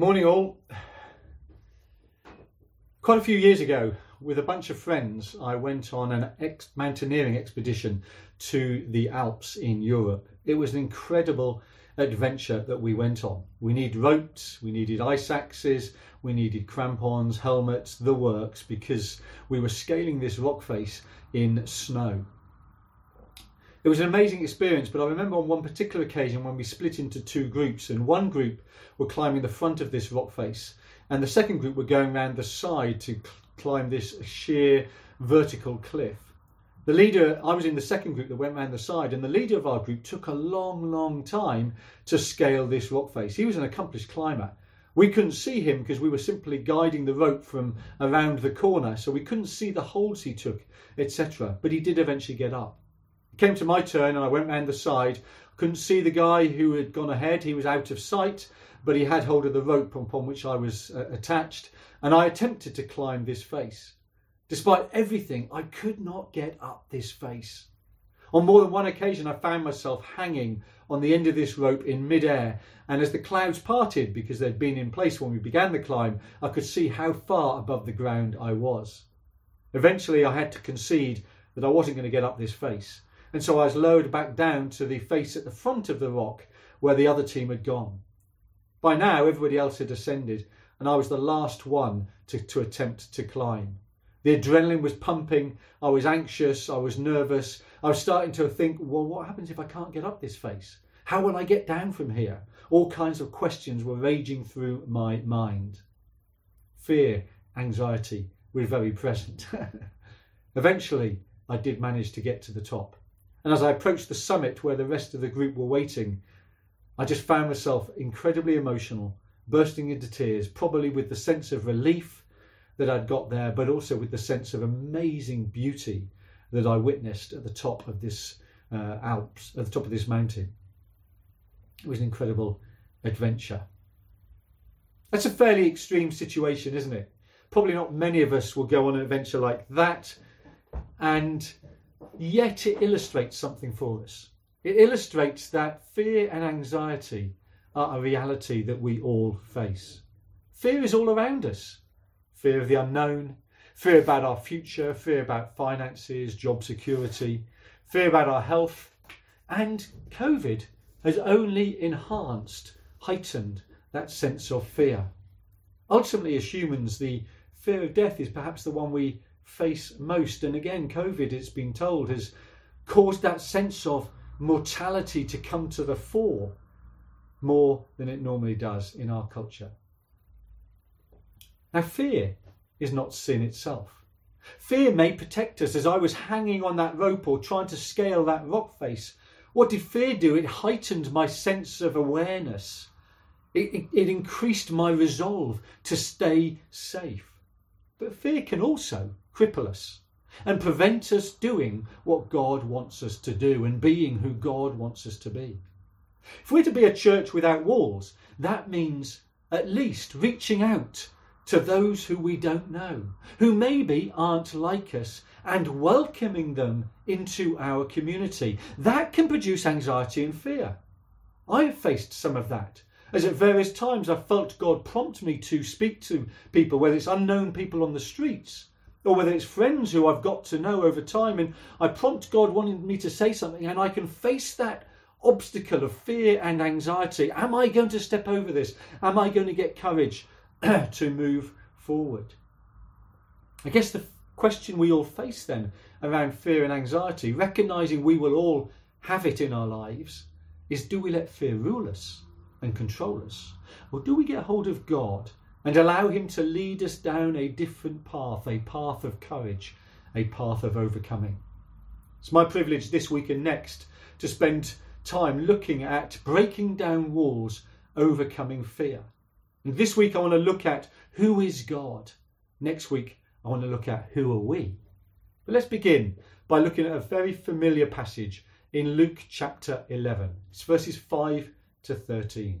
Morning, all. Quite a few years ago, with a bunch of friends, I went on an ex- mountaineering expedition to the Alps in Europe. It was an incredible adventure that we went on. We needed ropes, we needed ice axes, we needed crampons, helmets, the works, because we were scaling this rock face in snow. It was an amazing experience, but I remember on one particular occasion when we split into two groups, and one group were climbing the front of this rock face, and the second group were going around the side to climb this sheer vertical cliff. The leader, I was in the second group that went around the side, and the leader of our group took a long, long time to scale this rock face. He was an accomplished climber. We couldn't see him because we were simply guiding the rope from around the corner, so we couldn't see the holds he took, etc. But he did eventually get up came to my turn and I went round the side. Couldn't see the guy who had gone ahead. He was out of sight, but he had hold of the rope upon which I was uh, attached. And I attempted to climb this face. Despite everything, I could not get up this face. On more than one occasion, I found myself hanging on the end of this rope in midair. And as the clouds parted, because they'd been in place when we began the climb, I could see how far above the ground I was. Eventually, I had to concede that I wasn't going to get up this face and so I was lowered back down to the face at the front of the rock where the other team had gone. By now, everybody else had ascended, and I was the last one to, to attempt to climb. The adrenaline was pumping, I was anxious, I was nervous. I was starting to think, well, what happens if I can't get up this face? How will I get down from here? All kinds of questions were raging through my mind. Fear, anxiety were very present. Eventually, I did manage to get to the top. And as I approached the summit where the rest of the group were waiting, I just found myself incredibly emotional, bursting into tears, probably with the sense of relief that I'd got there, but also with the sense of amazing beauty that I witnessed at the top of this uh, Alps, at the top of this mountain. It was an incredible adventure. That's a fairly extreme situation, isn't it? Probably not many of us will go on an adventure like that and yet it illustrates something for us. It illustrates that fear and anxiety are a reality that we all face. Fear is all around us fear of the unknown, fear about our future, fear about finances, job security, fear about our health, and COVID has only enhanced, heightened that sense of fear. Ultimately, as humans, the fear of death is perhaps the one we face most. And again, COVID, it's been told, has caused that sense of mortality to come to the fore more than it normally does in our culture. Now, fear is not sin itself. Fear may protect us. As I was hanging on that rope or trying to scale that rock face, what did fear do? It heightened my sense of awareness. It, it, it increased my resolve to stay safe. But fear can also cripple us and prevent us doing what God wants us to do and being who God wants us to be. If we're to be a church without walls, that means at least reaching out to those who we don't know, who maybe aren't like us, and welcoming them into our community. That can produce anxiety and fear. I have faced some of that. As at various times I've felt God prompt me to speak to people, whether it's unknown people on the streets or whether it's friends who I've got to know over time, and I prompt God wanting me to say something, and I can face that obstacle of fear and anxiety. Am I going to step over this? Am I going to get courage to move forward? I guess the question we all face then around fear and anxiety, recognizing we will all have it in our lives, is do we let fear rule us and control us? Or do we get hold of God and allow Him to lead us down a different path, a path of courage, a path of overcoming. It's my privilege this week and next to spend time looking at breaking down walls, overcoming fear. And this week I want to look at who is God. Next week I want to look at who are we. But let's begin by looking at a very familiar passage in Luke chapter 11. It's verses 5 to 13.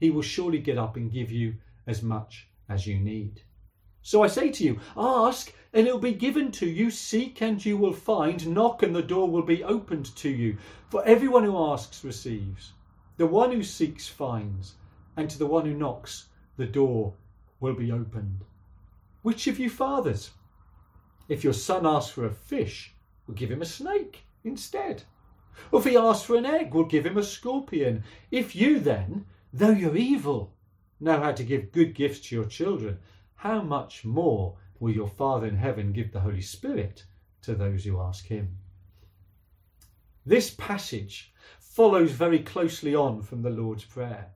he will surely get up and give you as much as you need. So I say to you, ask and it will be given to you, seek and you will find, knock and the door will be opened to you. For everyone who asks receives, the one who seeks finds, and to the one who knocks, the door will be opened. Which of you fathers, if your son asks for a fish, will give him a snake instead? Or if he asks for an egg, will give him a scorpion? If you then, though you're evil, know how to give good gifts to your children, how much more will your Father in heaven give the Holy Spirit to those who ask him? This passage follows very closely on from the Lord's Prayer.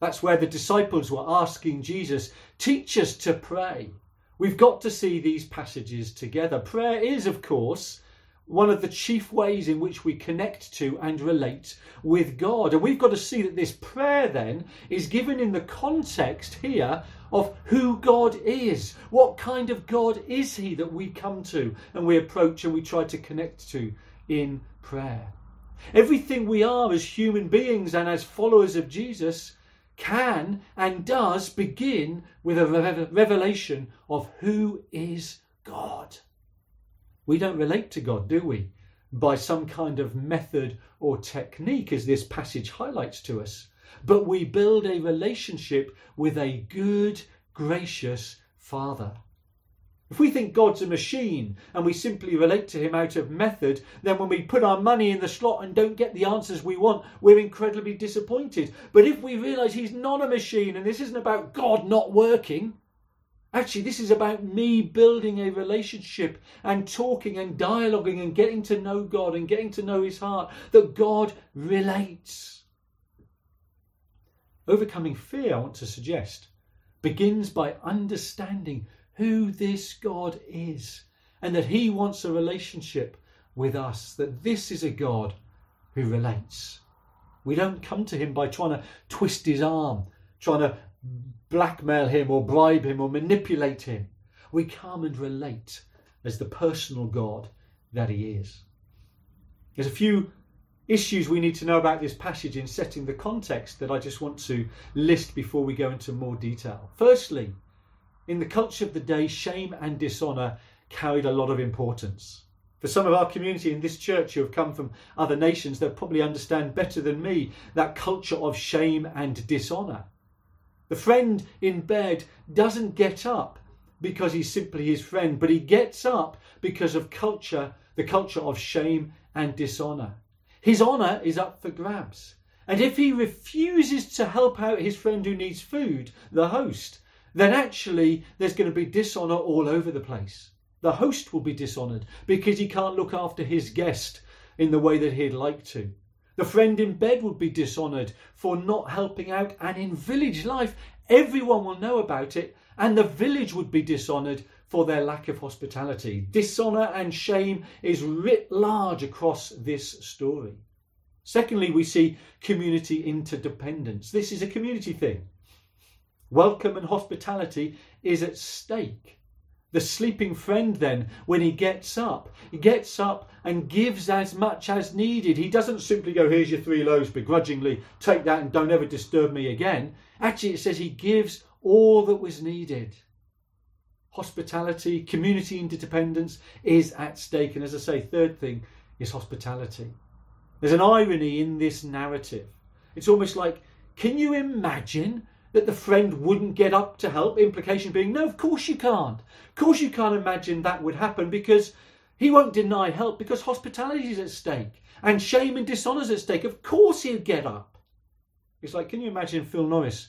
That's where the disciples were asking Jesus, Teach us to pray. We've got to see these passages together. Prayer is, of course, one of the chief ways in which we connect to and relate with God. And we've got to see that this prayer then is given in the context here of who God is. What kind of God is He that we come to and we approach and we try to connect to in prayer? Everything we are as human beings and as followers of Jesus can and does begin with a revelation of who is God. We don't relate to God, do we? By some kind of method or technique, as this passage highlights to us. But we build a relationship with a good, gracious Father. If we think God's a machine and we simply relate to Him out of method, then when we put our money in the slot and don't get the answers we want, we're incredibly disappointed. But if we realise He's not a machine and this isn't about God not working, Actually, this is about me building a relationship and talking and dialoguing and getting to know God and getting to know His heart, that God relates. Overcoming fear, I want to suggest, begins by understanding who this God is and that He wants a relationship with us, that this is a God who relates. We don't come to Him by trying to twist His arm, trying to blackmail him or bribe him or manipulate him. We come and relate as the personal God that he is. There's a few issues we need to know about this passage in setting the context that I just want to list before we go into more detail. Firstly, in the culture of the day, shame and dishonour carried a lot of importance. For some of our community in this church who have come from other nations, they'll probably understand better than me that culture of shame and dishonour. The friend in bed doesn't get up because he's simply his friend, but he gets up because of culture, the culture of shame and dishonour. His honour is up for grabs. And if he refuses to help out his friend who needs food, the host, then actually there's going to be dishonour all over the place. The host will be dishonoured because he can't look after his guest in the way that he'd like to. The friend in bed would be dishonoured for not helping out, and in village life, everyone will know about it, and the village would be dishonoured for their lack of hospitality. Dishonour and shame is writ large across this story. Secondly, we see community interdependence. This is a community thing. Welcome and hospitality is at stake. The sleeping friend, then, when he gets up, he gets up and gives as much as needed. He doesn't simply go, Here's your three loaves, begrudgingly, take that and don't ever disturb me again. Actually, it says he gives all that was needed. Hospitality, community interdependence is at stake. And as I say, third thing is hospitality. There's an irony in this narrative. It's almost like, can you imagine that the friend wouldn't get up to help. Implication being, no, of course you can't. Of course you can't imagine that would happen because he won't deny help because hospitality is at stake and shame and dishonour is at stake. Of course he'd get up. It's like, can you imagine Phil Norris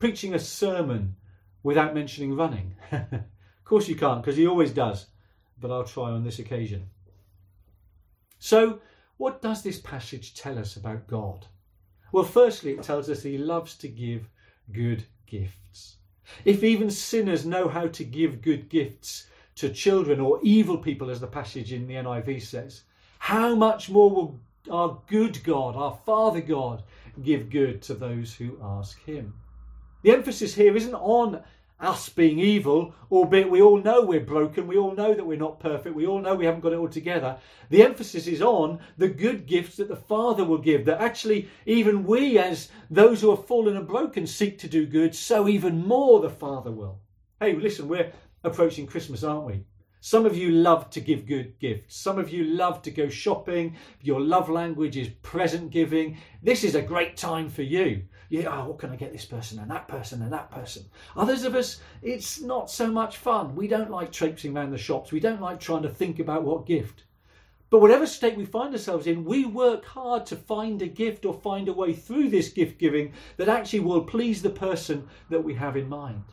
preaching a sermon without mentioning running? of course you can't because he always does, but I'll try on this occasion. So, what does this passage tell us about God? Well, firstly, it tells us he loves to give good gifts. If even sinners know how to give good gifts to children or evil people, as the passage in the NIV says, how much more will our good God, our Father God, give good to those who ask Him? The emphasis here isn't on us being evil, albeit we all know we're broken, we all know that we're not perfect, we all know we haven't got it all together. The emphasis is on the good gifts that the Father will give, that actually even we, as those who are fallen and broken, seek to do good, so even more the Father will. Hey, listen, we're approaching Christmas, aren't we? Some of you love to give good gifts. Some of you love to go shopping. Your love language is present giving. This is a great time for you. Yeah, oh, what can I get this person and that person and that person? Others of us, it's not so much fun. We don't like traipsing around the shops. We don't like trying to think about what gift. But whatever state we find ourselves in, we work hard to find a gift or find a way through this gift giving that actually will please the person that we have in mind.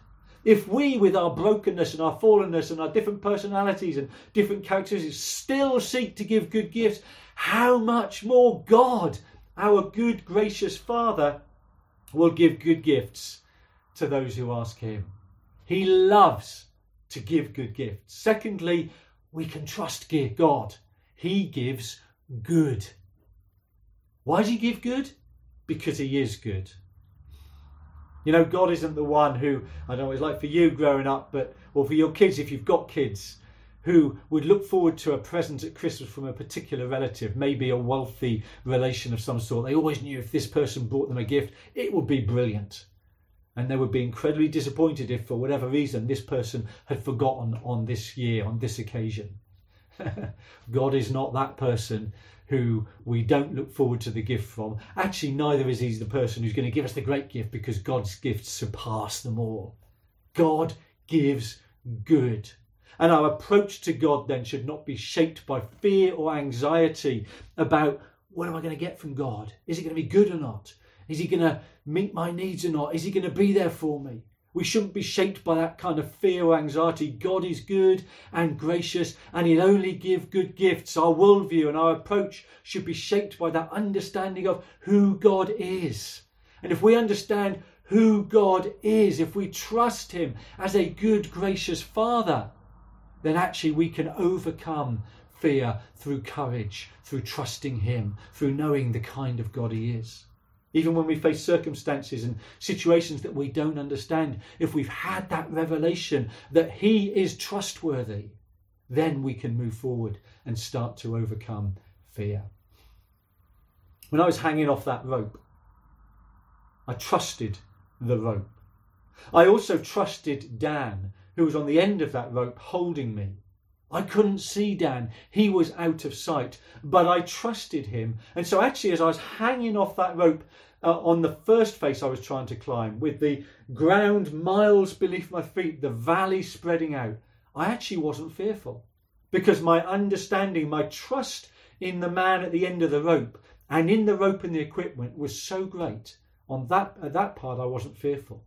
If we, with our brokenness and our fallenness and our different personalities and different characteristics, still seek to give good gifts, how much more God, our good, gracious Father, will give good gifts to those who ask Him. He loves to give good gifts. Secondly, we can trust God. He gives good. Why does He give good? Because He is good. You know, God isn't the one who, I don't know it's like for you growing up, but, or for your kids, if you've got kids, who would look forward to a present at Christmas from a particular relative, maybe a wealthy relation of some sort. They always knew if this person brought them a gift, it would be brilliant. And they would be incredibly disappointed if, for whatever reason, this person had forgotten on this year, on this occasion. God is not that person who we don't look forward to the gift from. Actually, neither is he the person who's going to give us the great gift because God's gifts surpass them all. God gives good. And our approach to God then should not be shaped by fear or anxiety about what am I going to get from God? Is it going to be good or not? Is he going to meet my needs or not? Is he going to be there for me? We shouldn't be shaped by that kind of fear or anxiety. God is good and gracious, and He'll only give good gifts. Our worldview and our approach should be shaped by that understanding of who God is. And if we understand who God is, if we trust Him as a good, gracious Father, then actually we can overcome fear through courage, through trusting Him, through knowing the kind of God He is even when we face circumstances and situations that we don't understand, if we've had that revelation that He is trustworthy, then we can move forward and start to overcome fear. When I was hanging off that rope, I trusted the rope. I also trusted Dan, who was on the end of that rope holding me. I couldn't see Dan. He was out of sight, but I trusted him. And so, actually, as I was hanging off that rope uh, on the first face I was trying to climb, with the ground miles beneath my feet, the valley spreading out, I actually wasn't fearful because my understanding, my trust in the man at the end of the rope and in the rope and the equipment was so great. On that, at that part, I wasn't fearful.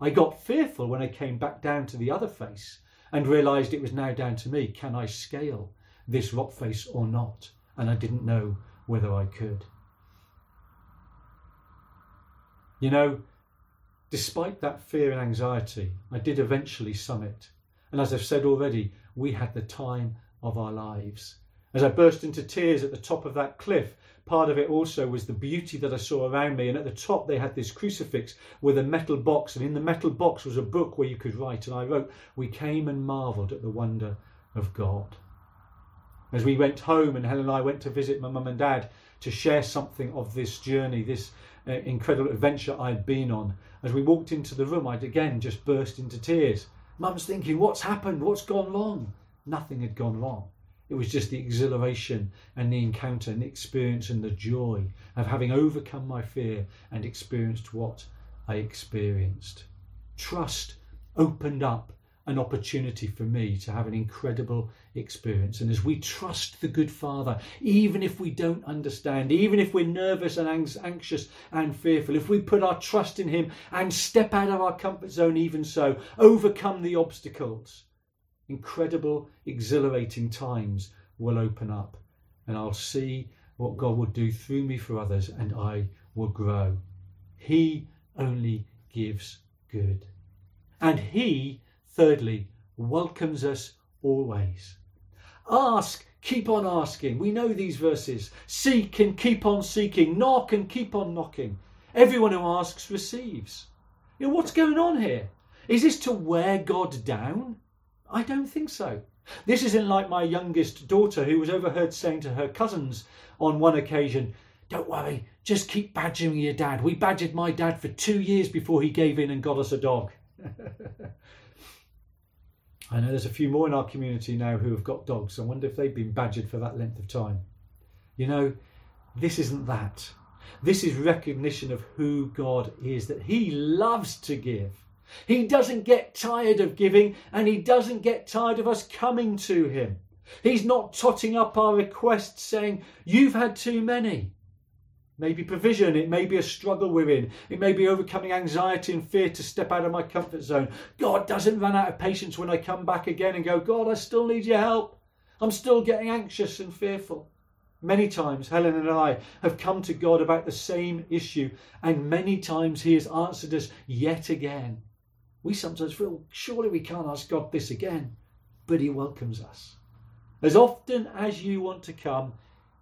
I got fearful when I came back down to the other face and realised it was now down to me. Can I scale this rock face or not? And I didn't know whether I could. You know, despite that fear and anxiety, I did eventually summit. And as I've said already, we had the time of our lives. As I burst into tears at the top of that cliff, part of it also was the beauty that I saw around me. And at the top, they had this crucifix with a metal box, and in the metal box was a book where you could write. And I wrote, We came and marvelled at the wonder of God. As we went home, and Helen and I went to visit my mum and dad to share something of this journey, this uh, incredible adventure I'd been on, as we walked into the room, I'd again just burst into tears. Mum's thinking, What's happened? What's gone wrong? Nothing had gone wrong. It was just the exhilaration and the encounter and the experience and the joy of having overcome my fear and experienced what I experienced. Trust opened up an opportunity for me to have an incredible experience. And as we trust the good Father, even if we don't understand, even if we're nervous and anxious and fearful, if we put our trust in Him and step out of our comfort zone, even so, overcome the obstacles, incredible, exhilarating times will open up, and I'll see what God will do through me for others, and I will grow. He only gives good. And He, thirdly, welcomes us always. Ask, keep on asking. We know these verses. Seek and keep on seeking. Knock and keep on knocking. Everyone who asks receives. You know, what's going on here? Is this to wear God down? I don't think so. This isn't like my youngest daughter who was overheard saying to her cousins on one occasion, Don't worry, just keep badgering your dad. We badgered my dad for two years before he gave in and got us a dog. I know there's a few more in our community now who have got dogs. I wonder if they've been badgered for that length of time. You know, this isn't that. This is recognition of who God is, that He loves to give. He doesn't get tired of giving and He doesn't get tired of us coming to Him. He's not totting up our requests saying, You've had too many. Maybe provision, it may be a struggle we're in, it may be overcoming anxiety and fear to step out of my comfort zone. God doesn't run out of patience when I come back again and go, God, I still need your help. I'm still getting anxious and fearful. Many times, Helen and I have come to God about the same issue, and many times He has answered us yet again. We sometimes feel, surely we can't ask God this again, but He welcomes us. As often as you want to come,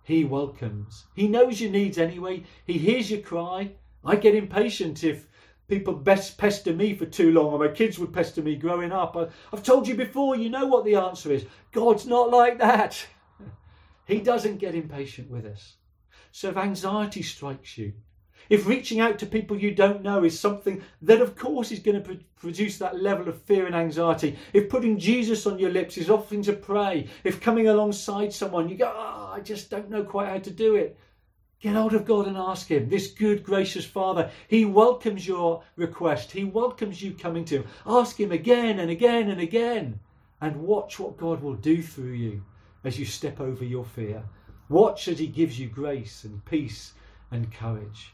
he welcomes. He knows your needs anyway. He hears your cry. I get impatient if people best pester me for too long, or my kids would pester me growing up. I, I've told you before, you know what the answer is. God's not like that. He doesn't get impatient with us. So if anxiety strikes you, if reaching out to people you don't know is something that, of course, is going to produce that level of fear and anxiety, if putting Jesus on your lips is offering to pray, if coming alongside someone you go, oh, I just don't know quite how to do it, get hold of God and ask Him. This good, gracious Father, He welcomes your request, He welcomes you coming to Him. Ask Him again and again and again, and watch what God will do through you as you step over your fear. Watch as He gives you grace and peace and courage.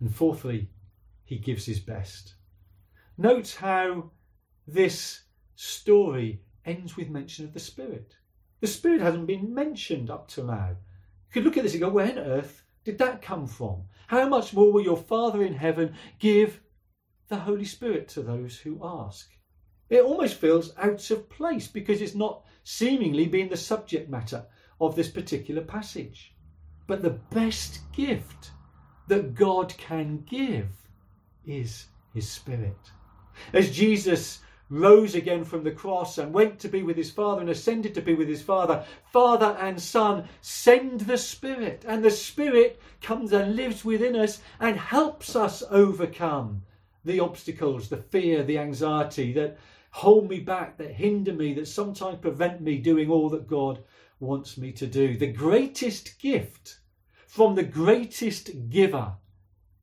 And fourthly, he gives his best. Note how this story ends with mention of the Spirit. The Spirit hasn't been mentioned up to now. You could look at this and go, where on earth did that come from? How much more will your Father in heaven give the Holy Spirit to those who ask? It almost feels out of place because it's not seemingly being the subject matter of this particular passage. But the best gift that God can give is his Spirit. As Jesus rose again from the cross and went to be with his Father and ascended to be with his Father, Father and Son send the Spirit, and the Spirit comes and lives within us and helps us overcome the obstacles, the fear, the anxiety that hold me back, that hinder me, that sometimes prevent me doing all that God wants me to do. The greatest gift from the greatest giver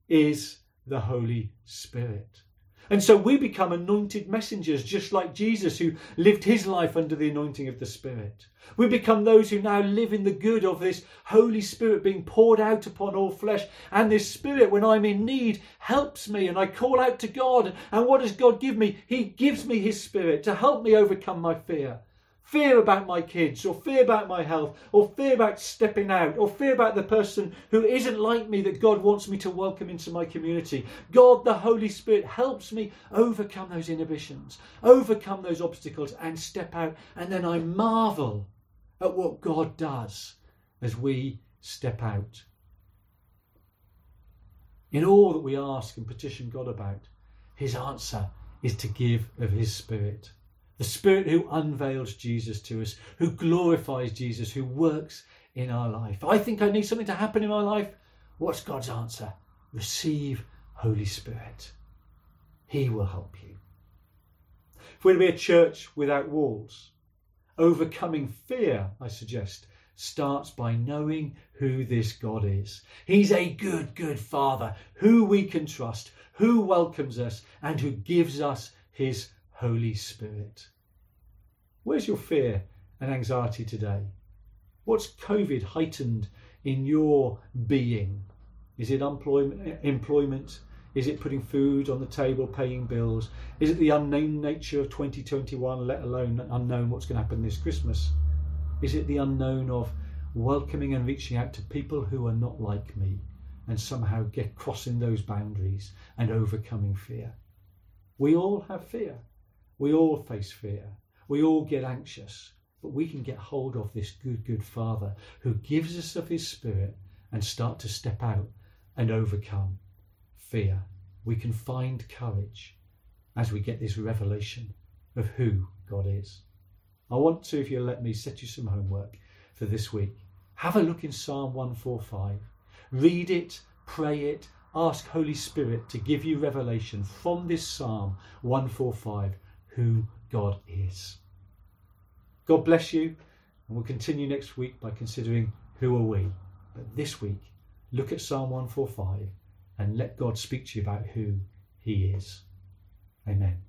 is the Holy Spirit. And so we become anointed messengers, just like Jesus, who lived his life under the anointing of the Spirit. We become those who now live in the good of this Holy Spirit being poured out upon all flesh. And this Spirit, when I'm in need, helps me and I call out to God. And what does God give me? He gives me His Spirit to help me overcome my fear fear about my kids, or fear about my health, or fear about stepping out, or fear about the person who isn't like me that God wants me to welcome into my community. God, the Holy Spirit, helps me overcome those inhibitions, overcome those obstacles, and step out. And then I marvel at what God does as we step out. In all that we ask and petition God about, his answer is to give of his Spirit. The Spirit who unveils Jesus to us, who glorifies Jesus, who works in our life. I think I need something to happen in my life. What's God's answer? Receive Holy Spirit. He will help you. If we're to be a church without walls, overcoming fear, I suggest, starts by knowing who this God is. He's a good, good Father who we can trust, who welcomes us, and who gives us his Holy Spirit. Where's your fear and anxiety today? What's COVID heightened in your being? Is it eh, employment? Is it putting food on the table, paying bills? Is it the unknown nature of 2021, let alone unknown what's going to happen this Christmas? Is it the unknown of welcoming and reaching out to people who are not like me and somehow get crossing those boundaries and overcoming fear? We all have fear. We all face fear. We all get anxious. But we can get hold of this good, good Father who gives us of His Spirit and start to step out and overcome fear. We can find courage as we get this revelation of who God is. I want to, if you'll let me, set you some homework for this week. Have a look in Psalm 145. Read it, pray it, ask Holy Spirit to give you revelation from this Psalm 145 who God is. God bless you, and we'll continue next week by considering who are we. But this week, look at Psalm 145 and let God speak to you about who He is. Amen.